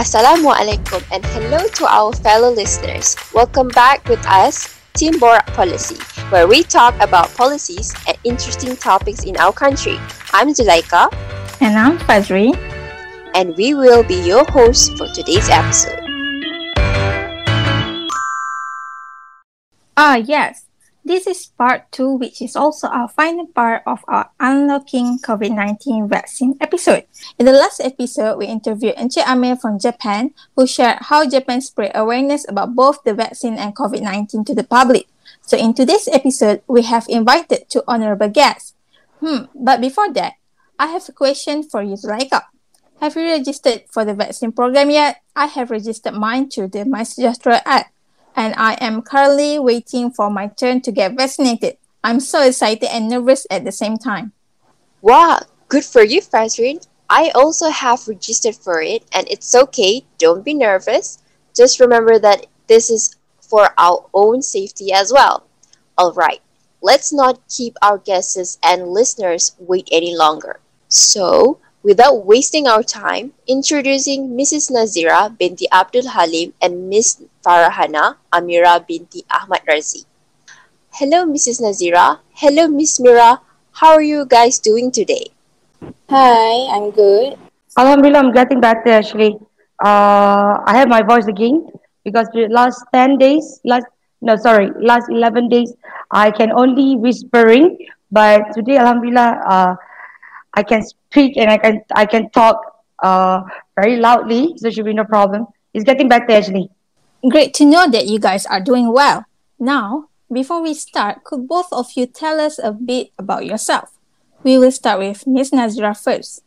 Assalamualaikum and hello to our fellow listeners. Welcome back with us, Team Borak Policy, where we talk about policies and interesting topics in our country. I'm Zulaika. And I'm Fazri. And we will be your hosts for today's episode. Ah, yes. This is part two, which is also our final part of our Unlocking COVID 19 Vaccine episode. In the last episode, we interviewed Encik Amir from Japan, who shared how Japan spread awareness about both the vaccine and COVID 19 to the public. So, in today's episode, we have invited two honorable guests. Hmm, but before that, I have a question for you, Zulaika. Have you registered for the vaccine program yet? I have registered mine through the MySejahtera app and I am currently waiting for my turn to get vaccinated. I'm so excited and nervous at the same time. Wow, good for you, Fazrin. I also have registered for it, and it's okay. Don't be nervous. Just remember that this is for our own safety as well. All right, let's not keep our guests and listeners wait any longer. So, Without wasting our time, introducing Mrs. Nazira binti Abdul Halim and Miss Farahana Amira binti Ahmad Razi. Hello, Mrs. Nazira. Hello, Miss Mira. How are you guys doing today? Hi, I'm good. Alhamdulillah, I'm getting better actually. Uh, I have my voice again because the last 10 days, last no, sorry, last 11 days, I can only whispering. But today, Alhamdulillah, uh, I can speak and I can I can talk uh, very loudly, so there should be no problem. It's getting better actually. Great to know that you guys are doing well. Now, before we start, could both of you tell us a bit about yourself? We will start with Miss Nazira first.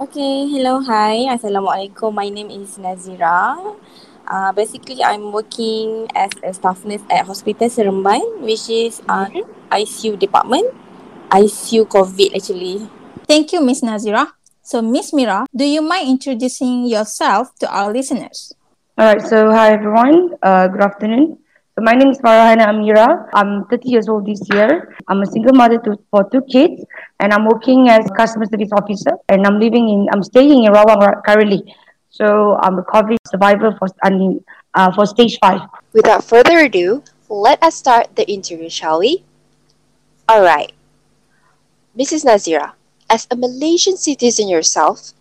Okay, hello, hi, assalamualaikum. My name is Nazira. Uh, basically, I'm working as a staff nurse at Hospital Seremban, which is uh, ICU department. ICU COVID actually. Thank you, Miss Nazira. So, Miss Mira, do you mind introducing yourself to our listeners? All right. So, hi everyone. Uh, good afternoon. So, my name is Farahana Amira. I'm 30 years old this year. I'm a single mother to, for two kids, and I'm working as customer service officer. And I'm living in, I'm staying in Rawang currently. So, I'm a COVID survivor for uh, for stage five. Without further ado, let us start the interview, shall we? All right. Mrs. Nazira, as a Malaysian citizen yourself,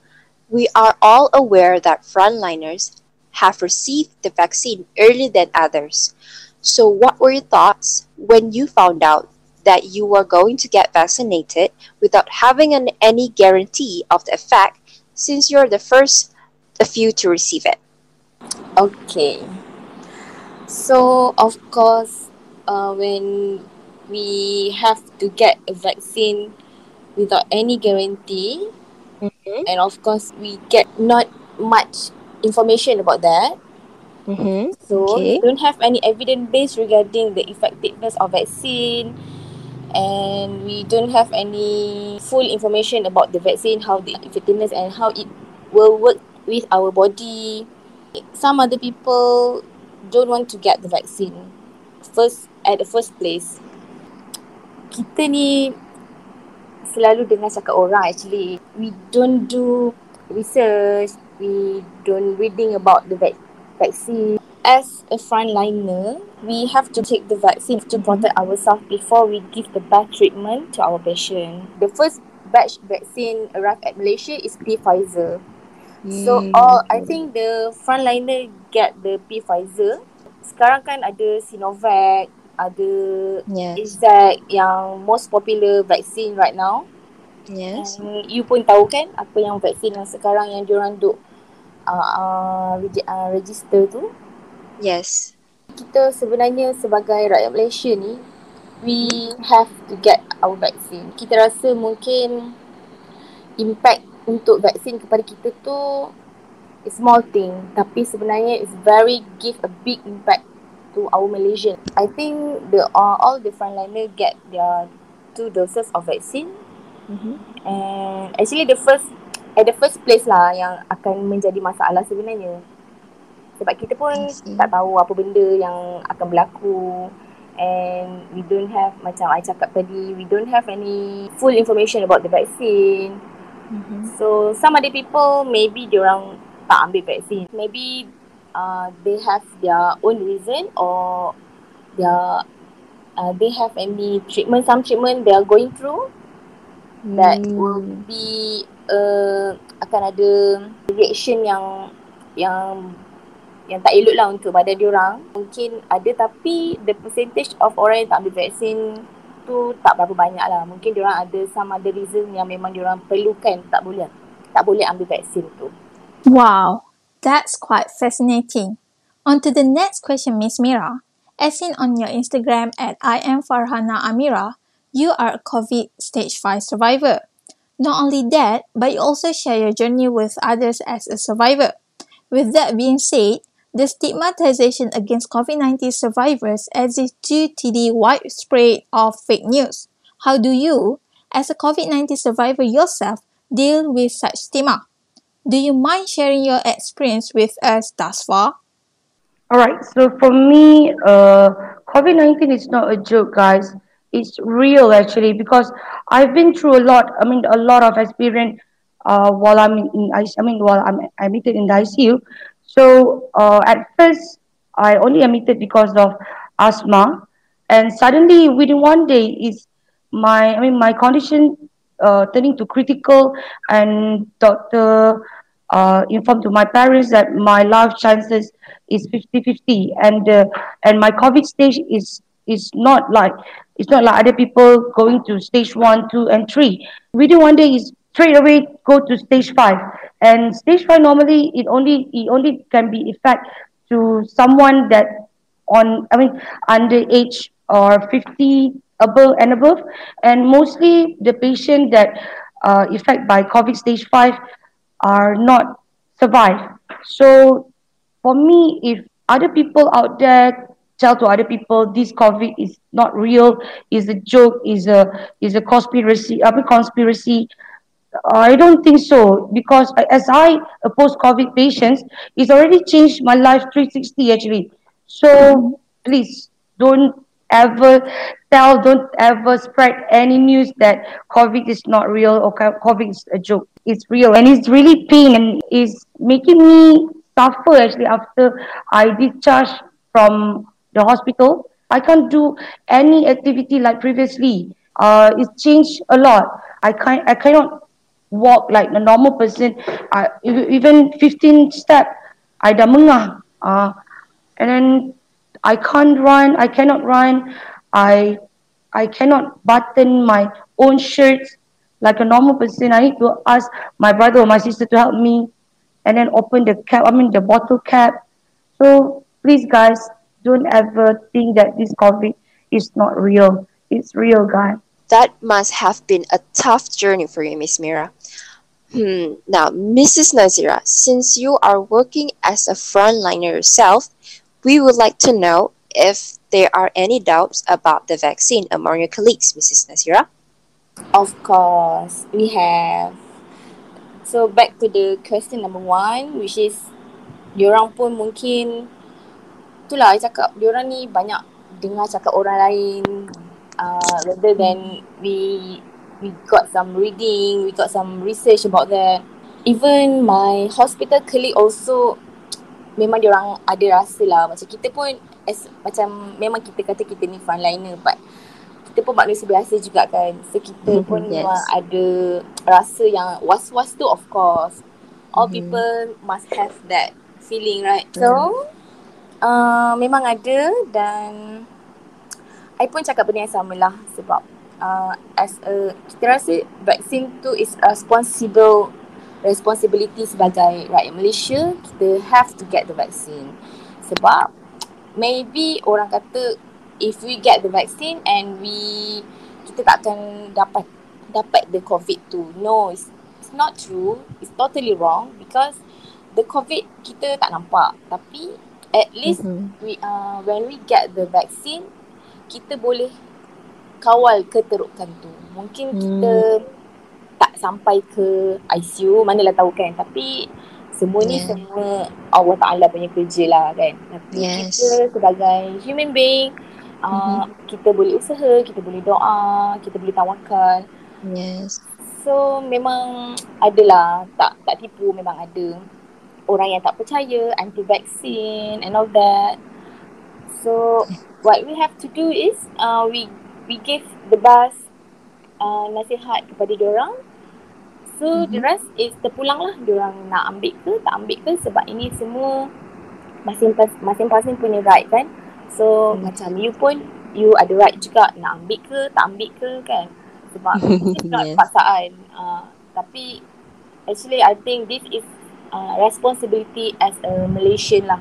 we are all aware that frontliners have received the vaccine earlier than others. So, what were your thoughts when you found out that you were going to get vaccinated without having an, any guarantee of the effect since you're the first a few to receive it? Okay. So, of course, uh, when we have to get a vaccine without any guarantee mm-hmm. and of course we get not much information about that mm-hmm. so okay. we don't have any evidence base regarding the effectiveness of vaccine and we don't have any full information about the vaccine how the effectiveness and how it will work with our body some other people don't want to get the vaccine first at the first place kita ni selalu dengar cakap orang actually. We don't do research. We don't reading about the vac- vaccine. As a frontliner we have to take the vaccine to protect ourselves before we give the best treatment to our patient. The first batch vaccine arrived at Malaysia is Pfizer. Hmm. so all I think the frontliner get the Pfizer. Sekarang kan ada Sinovac ada yes. Exact yang most popular vaccine right now. Yes. And you pun tahu kan apa yang vaksin yang sekarang yang diorang duk uh, uh, register tu. Yes. Kita sebenarnya sebagai rakyat Malaysia ni, we have to get our vaccine. Kita rasa mungkin impact untuk vaksin kepada kita tu a small thing tapi sebenarnya it's very give a big impact to our Malaysian. I think the uh, all the frontliner get their two doses of vaccine. Mm-hmm. And actually the first at the first place lah yang akan menjadi masalah sebenarnya. Sebab kita pun tak tahu apa benda yang akan berlaku and we don't have macam I cakap tadi we don't have any full information about the vaccine. Mm-hmm. So some other people maybe diorang tak ambil vaksin. Maybe uh, they have their own reason or their uh, they have any treatment, some treatment they are going through that Hmm. will be uh, akan ada reaction yang yang yang tak elok lah untuk badan diorang. Mungkin ada tapi the percentage of orang yang tak ambil vaksin tu tak berapa banyak lah. Mungkin diorang ada some other reason yang memang diorang perlukan tak boleh tak boleh ambil vaksin tu. Wow, that's quite fascinating. On to the next question, Miss Mira. As seen on your Instagram at I am Farhana Amira, you are a COVID stage 5 survivor. Not only that, but you also share your journey with others as a survivor. With that being said, the stigmatization against COVID 19 survivors exists due to the widespread of fake news. How do you, as a COVID 19 survivor yourself, deal with such stigma? Do you mind sharing your experience with us thus far? All right. So for me, uh, COVID nineteen is not a joke, guys. It's real actually because I've been through a lot. I mean, a lot of experience uh, while I'm in, I mean, while I'm admitted in the ICU. So uh, at first, I only admitted because of asthma, and suddenly within one day, is my I mean my condition uh, turning to critical, and doctor uh, informed to my parents that my life chances is 50-50 and uh, and my covid stage is is not like it's not like other people going to stage one two and three. Within one day is straight away go to stage five. And stage five normally it only it only can be effect to someone that on I mean under age or 50 above and above and mostly the patient that uh, affected by COVID stage 5 are not survive. So for me, if other people out there tell to other people this COVID is not real, is a joke, is a is a conspiracy, I conspiracy, I don't think so because as I a post-COVID patient, it's already changed my life 360 actually. So please don't ever tell, don't ever spread any news that COVID is not real or COVID is a joke. It's real and it's really pain and it's making me suffer actually after I discharged from the hospital. I can't do any activity like previously. Uh, it's changed a lot. I can't. I cannot walk like a normal person. I even 15 step, I mengah. Uh, and then I can't run. I cannot run. I I cannot button my own shirts like a normal person. I need to ask my brother or my sister to help me, and then open the cap. I mean the bottle cap. So please, guys, don't ever think that this COVID is not real. It's real, guys. That must have been a tough journey for you, Miss Mira. Hmm. Now, Mrs. Nazira, since you are working as a frontliner yourself, we would like to know if there are any doubts about the vaccine among your colleagues, Mrs. Nazira. Of course, we have. So back to the question number one, which is diorang pun mungkin itulah I cakap diorang ni banyak dengar cakap orang lain uh, rather than we we got some reading, we got some research about that. Even my hospital colleague also memang diorang ada rasa lah macam kita pun as, macam memang kita kata kita ni frontliner but kita pun manusia biasa juga kan. So kita Mhm, pun yes. memang ada rasa yang was-was tu of course. All Mhm. people must have that feeling right. So uh, memang ada dan I pun cakap benda yang sama lah sebab uh, as a kita rasa vaksin tu is a responsible responsibility sebagai rakyat Malaysia kita have to get the vaccine. Sebab maybe orang kata if we get the vaccine and we kita tak akan dapat dapat the covid tu. No it's, it's not true. It's totally wrong because the covid kita tak nampak. Tapi at least Mhm. we uh, when we get the vaccine kita boleh kawal keterukan tu. Mungkin kita tak sampai ke ICU manalah tahu kan tapi semua ni Yeah. semua Allah Ta'ala punya kerja lah kan tapi Yes. kita sebagai human being uh, kita boleh usaha kita boleh doa kita boleh tawakal Yes. So memang adalah tak tak tipu memang ada. orang yang tak percaya, anti-vaccine and all that. So what we have to do is uh, we we give the best uh, nasihat kepada orang. So mm-hmm. the rest is terpulang lah orang nak ambil ke tak ambil ke sebab ini semua masing-masing punya right kan. So mm-hmm. macam you pun you ada right juga nak ambil ke tak ambil ke kan. Sebab it's not yes. paksaan. Uh, tapi actually I think this is uh, responsibility as a Malaysian lah.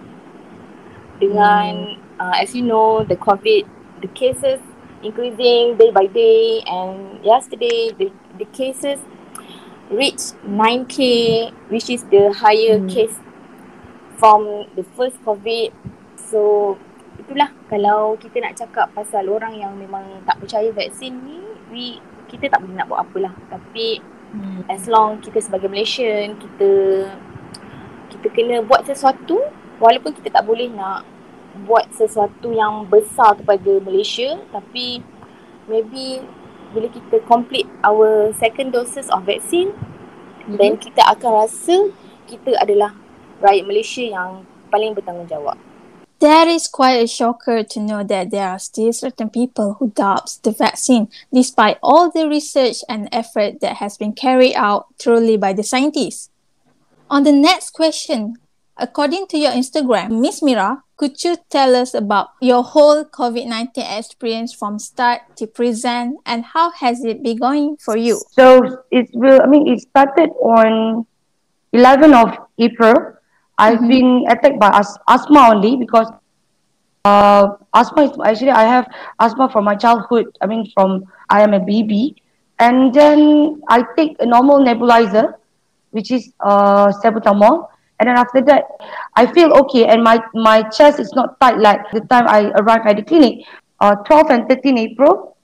Dengan mm. uh, as you know the COVID the cases increasing day by day and yesterday the the cases reached 9k which is the higher mm. case from the first COVID. So itulah kalau kita nak cakap pasal orang yang memang tak percaya vaksin ni we kita tak boleh nak buat apalah tapi Hmm. As long kita sebagai Malaysian, kita kita kena buat sesuatu walaupun kita tak boleh nak buat sesuatu yang besar kepada Malaysia tapi maybe bila kita complete our second doses of vaccine mm-hmm. then kita akan rasa kita adalah rakyat Malaysia yang paling bertanggungjawab. That is quite a shocker to know that there are still certain people who doubt the vaccine despite all the research and effort that has been carried out truly by the scientists. On the next question, according to your Instagram, Miss Mira, could you tell us about your whole COVID-19 experience from start to present and how has it been going for you? So it's, I mean, it started on 11 of April I've mm-hmm. been attacked by as- asthma only because uh, asthma is actually I have asthma from my childhood. I mean, from I am a baby, and then I take a normal nebulizer, which is uh, salbutamol, and then after that, I feel okay, and my my chest is not tight like the time I arrived at the clinic. Uh, 12 and 13 April,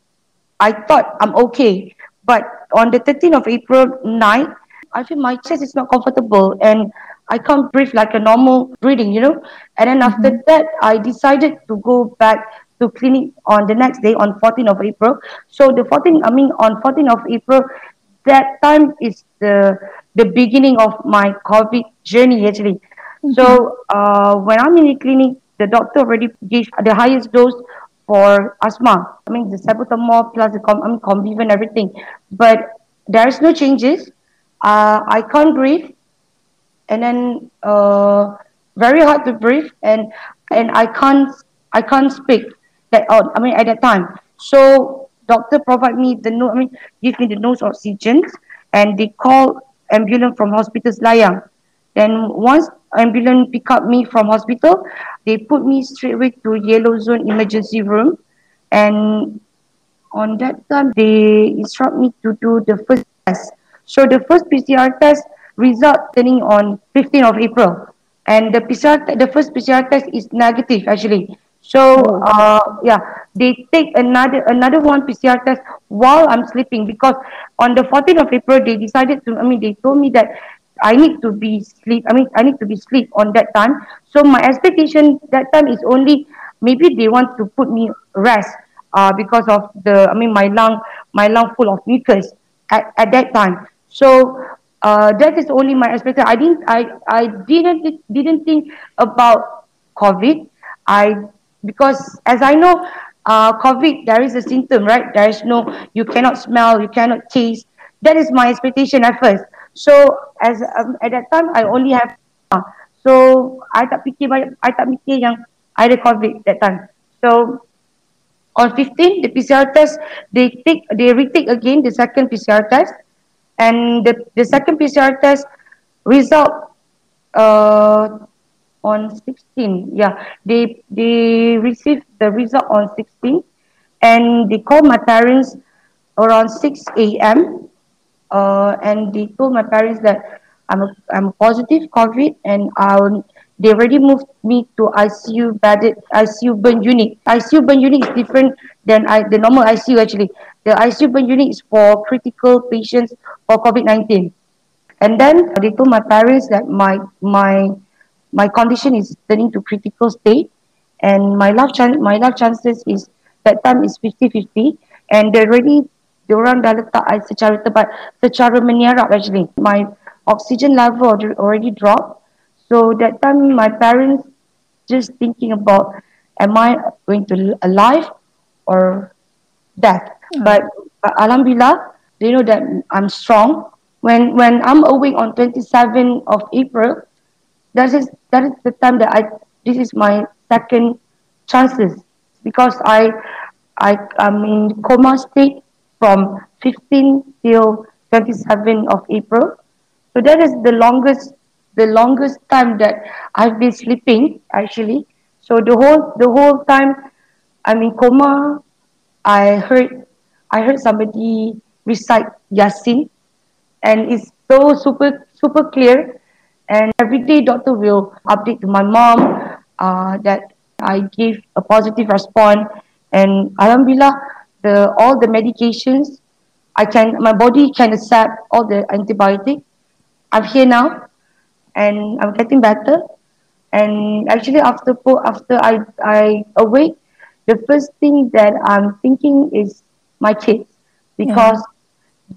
I thought I'm okay, but on the 13th of April night, I feel my chest is not comfortable and I can't breathe like a normal breathing, you know. And then after mm-hmm. that, I decided to go back to clinic on the next day on 14th of April. So the 14th, I mean, on 14th of April, that time is the the beginning of my COVID journey actually. Mm-hmm. So uh, when I'm in the clinic, the doctor already gave the highest dose for asthma. I mean, the salbutamol plus the com- I mean, Combivent, everything. But there's no changes. Uh, I can't breathe and then uh, very hard to breathe and and I can't I can't speak that out. I mean at that time. So doctor provide me the no I mean give me the nose oxygen and they call ambulance from hospital Selayang. Then once ambulance pick up me from hospital, they put me straight away to yellow zone emergency room and on that time they instruct me to do the first test. So the first PCR test result turning on 15th of April. And the PCR, the first PCR test is negative actually. So uh, yeah, they take another another one PCR test while I'm sleeping because on the 14th of April they decided to. I mean, they told me that I need to be sleep. I mean, I need to be sleep on that time. So my expectation that time is only maybe they want to put me rest uh, because of the. I mean, my lung, my lung full of mucus at, at that time. So uh, that is only my expectation. I didn't, I, I didn't, didn't think about COVID. I because as I know, uh, COVID there is a symptom, right? There is no, you cannot smell, you cannot taste. That is my expectation at first. So as um, at that time, I only have. Uh, so I tak fikir banyak, I tak fikir yang I ada COVID that time. So on 15, the PCR test, they take, they retake again the second PCR test and the, the second PCR test result uh, on 16 yeah they they received the result on 16 and they called my parents around 6 a.m uh, and they told my parents that I'm a, I'm positive COVID and I'll, they already moved me to ICU bedded ICU burn unit. ICU burn unit is different than I, the normal ICU actually. The ICU burn unit is for critical patients for COVID-19. And then they told my parents that my my my condition is turning to critical state and my life chance my life chances is that time is 50-50 and they already diorang dah letak I secara tepat secara menyerap actually my oxygen level already dropped so So that time, my parents just thinking about, am I going to alive or death? Mm. But, but Alhamdulillah, they know that I'm strong. When when I'm awake on 27 of April, that is that is the time that I this is my second chances because I I am in coma state from 15 till 27 of April. So that is the longest the longest time that I've been sleeping actually. So the whole the whole time I'm in coma, I heard I heard somebody recite Yasin, and it's so super super clear. And every day, doctor will update to my mom uh, that I gave a positive response, and Alhamdulillah, the all the medications I can my body can accept all the antibiotic. I'm here now, and I'm getting better. And actually, after after I I awake, the first thing that I'm thinking is my kids because.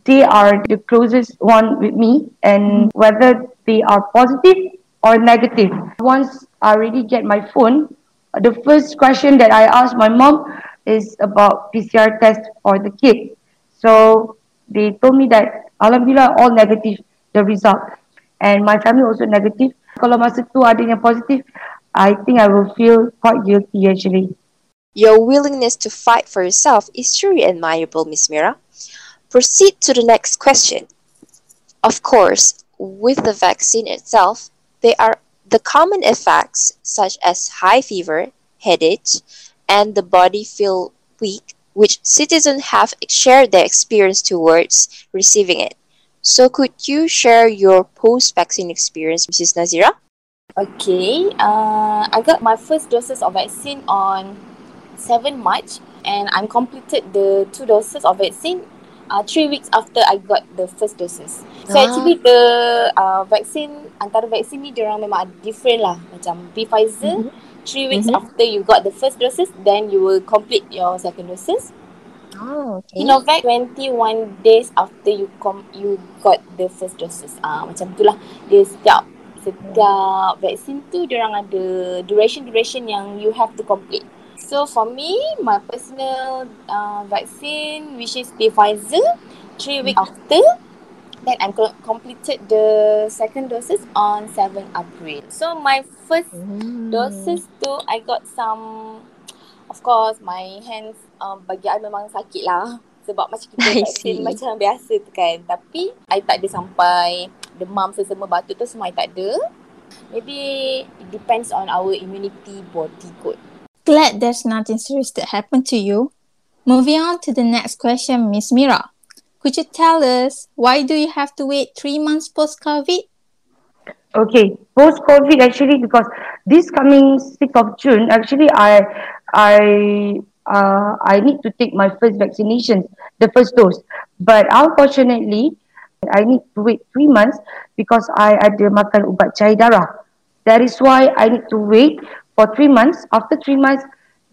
They are the closest one with me, and whether they are positive or negative. Once I already get my phone, the first question that I ask my mom is about PCR test for the kid. So they told me that Alhamdulillah all negative the result and my family also negative. Kalau masa tu ada yang positif, I think I will feel quite guilty actually. Your willingness to fight for yourself is truly admirable, Miss Mira. Proceed to the next question. Of course, with the vaccine itself, there are the common effects such as high fever, headache, and the body feel weak which citizens have shared their experience towards receiving it. So could you share your post-vaccine experience, Mrs. Nazira? Okay, uh, I got my first doses of vaccine on 7 March and I completed the two doses of vaccine uh, three weeks after I got the first doses. So ah. actually the uh, vaccine, antara vaksin ni diorang memang different lah. Macam Pfizer, mm-hmm three weeks mm-hmm. after you got the first doses, then you will complete your second doses. Oh, okay. Sinovac 21 days after you com you got the first doses. Ah, uh, macam itulah. Dia setiap setiap vaksin tu dia orang ada duration duration yang you have to complete. So for me, my personal uh, vaccine which is the Pfizer, three weeks mm-hmm. after then I completed the second doses on 7 April. So my first mm. doses tu I got some of course my hands um, bagi I memang sakit lah sebab macam kita vaksin macam biasa tu kan. Tapi I tak ada sampai demam sesama batuk tu semua I tak ada. Maybe it depends on our immunity body kot. Glad there's nothing serious that happened to you. Moving on to the next question, Miss Mira. Could you tell us why do you have to wait three months post COVID? Okay, post COVID actually because this coming 6th of June actually I I uh, I need to take my first vaccination, the first dose. But unfortunately, I need to wait three months because I ada makan ubat cair darah. That is why I need to wait for three months. After three months,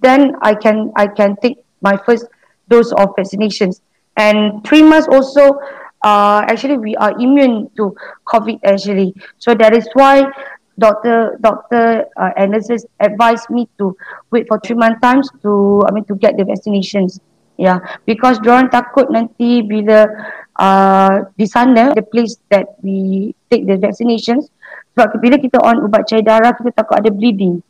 then I can I can take my first dose of vaccinations and three months also uh, actually we are immune to COVID actually. So that is why doctor doctor uh, nurses advised me to wait for three month times to I mean to get the vaccinations. Yeah, because orang takut nanti bila uh, di sana the place that we take the vaccinations sebab bila kita on ubat cair darah kita takut ada bleeding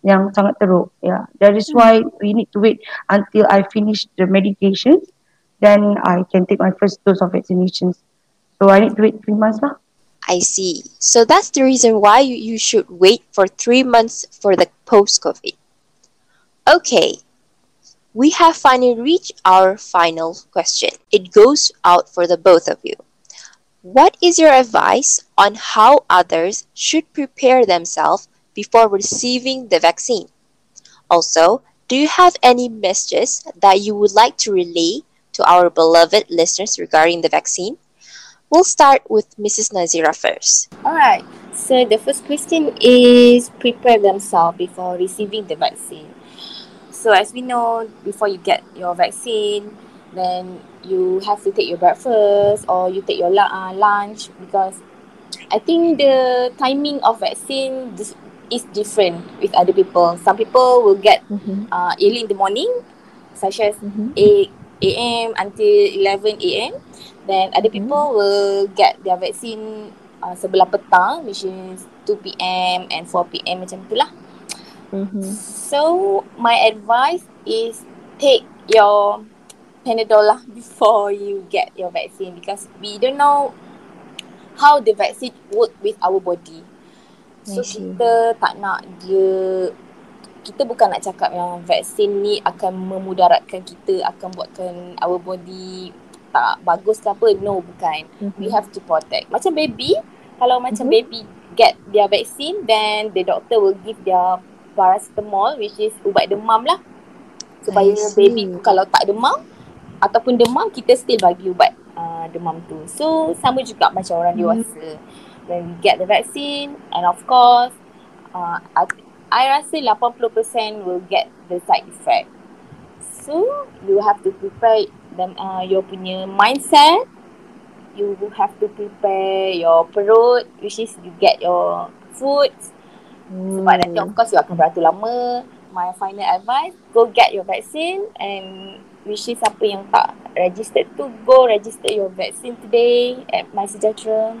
yang sangat teruk. Yeah, that is why we need to wait until I finish the medications then I can take my first dose of vaccinations. So I need to wait three months lah. I see. So that's the reason why you should wait for three months for the post-COVID. Okay, we have finally reached our final question. It goes out for the both of you. What is your advice on how others should prepare themselves before receiving the vaccine? Also, do you have any messages that you would like to relay to our beloved listeners regarding the vaccine? We'll start with Mrs. Nazira first. Alright, so the first question is prepare themselves before receiving the vaccine. So as we know, before you get your vaccine, then you have to take your breakfast or you take your uh, lunch because I think the timing of vaccine is different with other people. Some people will get Mm-hmm. uh, early in the morning, such as Mm-hmm. 8 a.m. until 11 a.m. Then other Mhm. people will get their vaccine uh, sebelah petang, which is 2 p.m. and 4 p.m. macam tu lah. Mm-hmm. So my advice is take your Panadol lah before you get your vaccine because we don't know how the vaccine work with our body. So kita tak nak dia kita bukan nak cakap yang vaksin ni akan memudaratkan kita akan buatkan our body tak bagus ke apa. No, bukan. We have to protect. Macam baby, kalau macam Mhm. baby get their vaccine, then the doctor will give their paracetamol which is ubat demam lah. Supaya baby kalau tak demam ataupun demam, kita still bagi ubat uh, demam tu. So, sama juga macam orang Mhm. dewasa. When we get the vaccine and of course, uh, I, I rasa 80% will get the side effect. So, you have to prepare them, uh, your punya mindset. You have to prepare your perut which is you get your food sebab nanti of course you akan beratur lama. My final advice go get your vaccine and which is siapa yang tak registered tu go register your vaccine today at My Sejahtera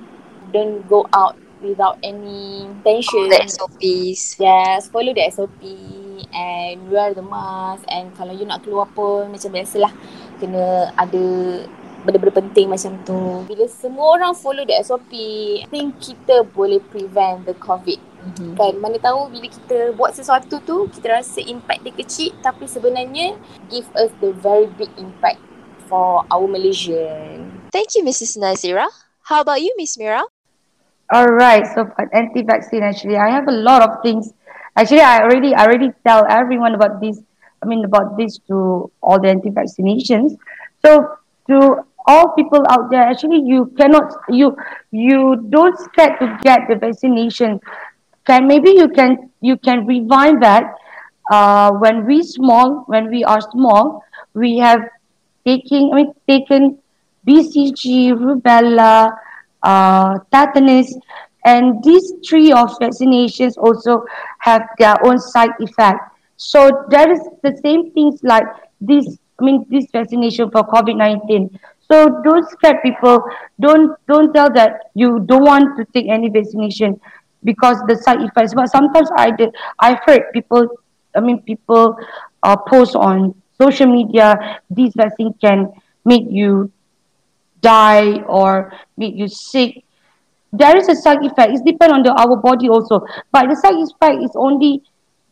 don't go out without any tension The SOPs. Yes, follow the SOP and wear the mask and kalau you nak keluar pun macam biasalah kena ada benda-benda penting macam tu. Bila semua orang follow the SOP, I think kita boleh prevent the COVID. Mm-hmm. Kan mana tahu bila kita buat sesuatu tu kita rasa impact dia kecil tapi sebenarnya give us the very big impact for our Malaysian. Thank you, Mrs. Nazira. How about you, Miss Mira? All right. So anti-vaccine, actually, I have a lot of things. Actually, I already, I already tell everyone about this. I mean, about this to all the anti-vaccinations. So to all people out there, actually, you cannot, you, you don't scared to get the vaccination. Can maybe you can, you can rewind that. Uh, when we small, when we are small, we have taking, I mean, taken BCG, rubella, uh, tetanus, and these three of vaccinations also have their own side effect. So there is the same things like this. I mean, this vaccination for COVID nineteen. So don't scare people. Don't don't tell that you don't want to take any vaccination because the side effects. But sometimes I did. I've heard people. I mean, people uh, post on social media. This vaccine can make you die or make you sick there is a side effect. It's depend on the our body also. But the side effect is only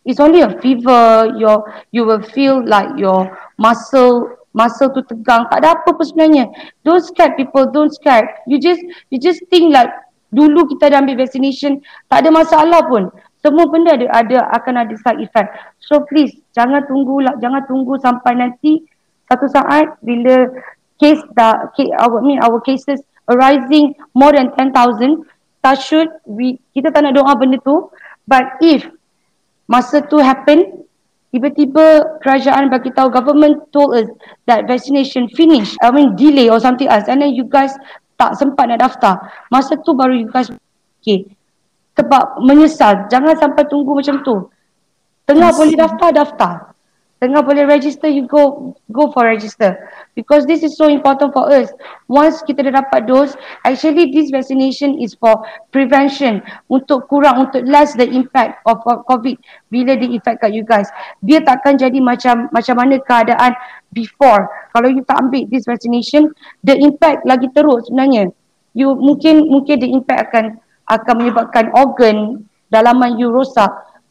it's only a fever. Your you will feel like your muscle muscle tu tegang. Tak ada apa pun sebenarnya. Don't scare people. Don't scare. You just you just think like dulu kita dah ambil vaccination tak ada masalah pun. Semua benda ada ada akan ada side effect. So please jangan tunggu lah, jangan tunggu sampai nanti satu saat bila case case, our, I mean our cases arising more than 10,000 touch wood we kita tak nak doa benda tu. But if masa tu happen tiba-tiba kerajaan bagi tahu government told us that vaccination finish I mean delay or something else and then you guys tak sempat nak daftar. Masa tu baru you guys okay. Sebab menyesal jangan sampai tunggu macam tu. Tengah boleh daftar daftar tengah boleh register you go go for register. Because this is so important for us. Once kita dah dapat dose actually this vaccination is for prevention. Untuk kurang untuk less the impact of covid bila dia effect kat you guys. Dia takkan jadi macam macam mana keadaan before. Kalau you tak ambil this vaccination the impact lagi teruk sebenarnya. You mungkin mungkin the impact akan akan menyebabkan organ dalaman you rosak.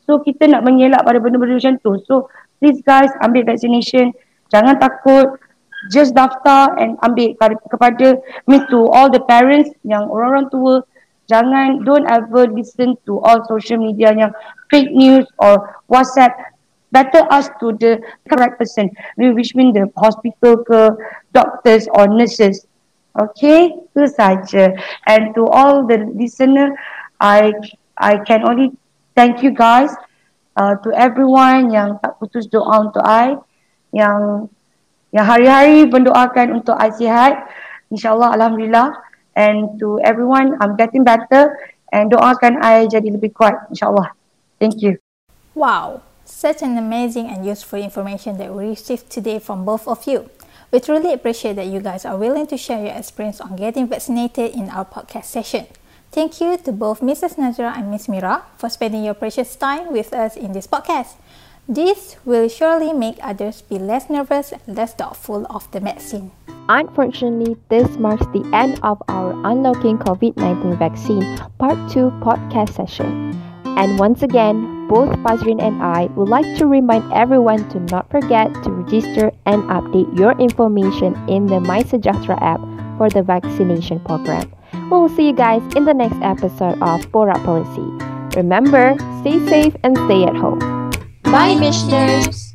So kita nak mengelak pada benda-benda macam tu. So please guys ambil vaccination. Jangan takut. Just daftar and ambil kepada, me to all the parents yang orang-orang tua. Jangan don't ever listen to all social media yang fake news or whatsapp. Better ask to the correct person. Which mean the hospital ke doctors or nurses. Okay? Itu saja. And to all the listener i i can only thank you guys uh, to everyone yang tak putus doa untuk I yang yang hari-hari mendoakan untuk I sihat insyaallah alhamdulillah And to everyone, I'm getting better. And doakan I jadi lebih kuat, insyaAllah. Thank you. Wow, such an amazing and useful information that we received today from both of you. We truly appreciate that you guys are willing to share your experience on getting vaccinated in our podcast session. Thank you to both Mrs. Nazira and Miss Mira for spending your precious time with us in this podcast. This will surely make others be less nervous and less doubtful of the vaccine. Unfortunately, this marks the end of our Unlocking COVID 19 Vaccine Part 2 podcast session. And once again, both Fazrin and I would like to remind everyone to not forget to register and update your information in the MySejahtera app for the vaccination program. We will see you guys in the next episode of Borak Policy. Remember, stay safe and stay at home. Bye, Mishners!